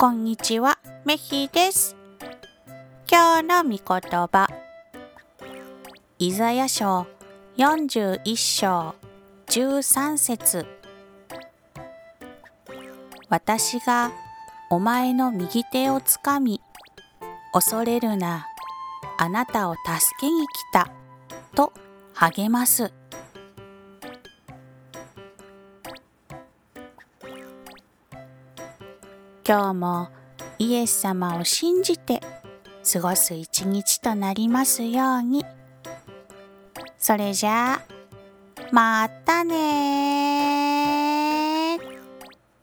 こんにちは、メヒです。今日の御言葉。イザヤ書41章13節私がお前の右手をつかみ、恐れるな、あなたを助けに来た、と励ます。今日もイエス様を信じて過ごす一日となりますように。それじゃあ、またね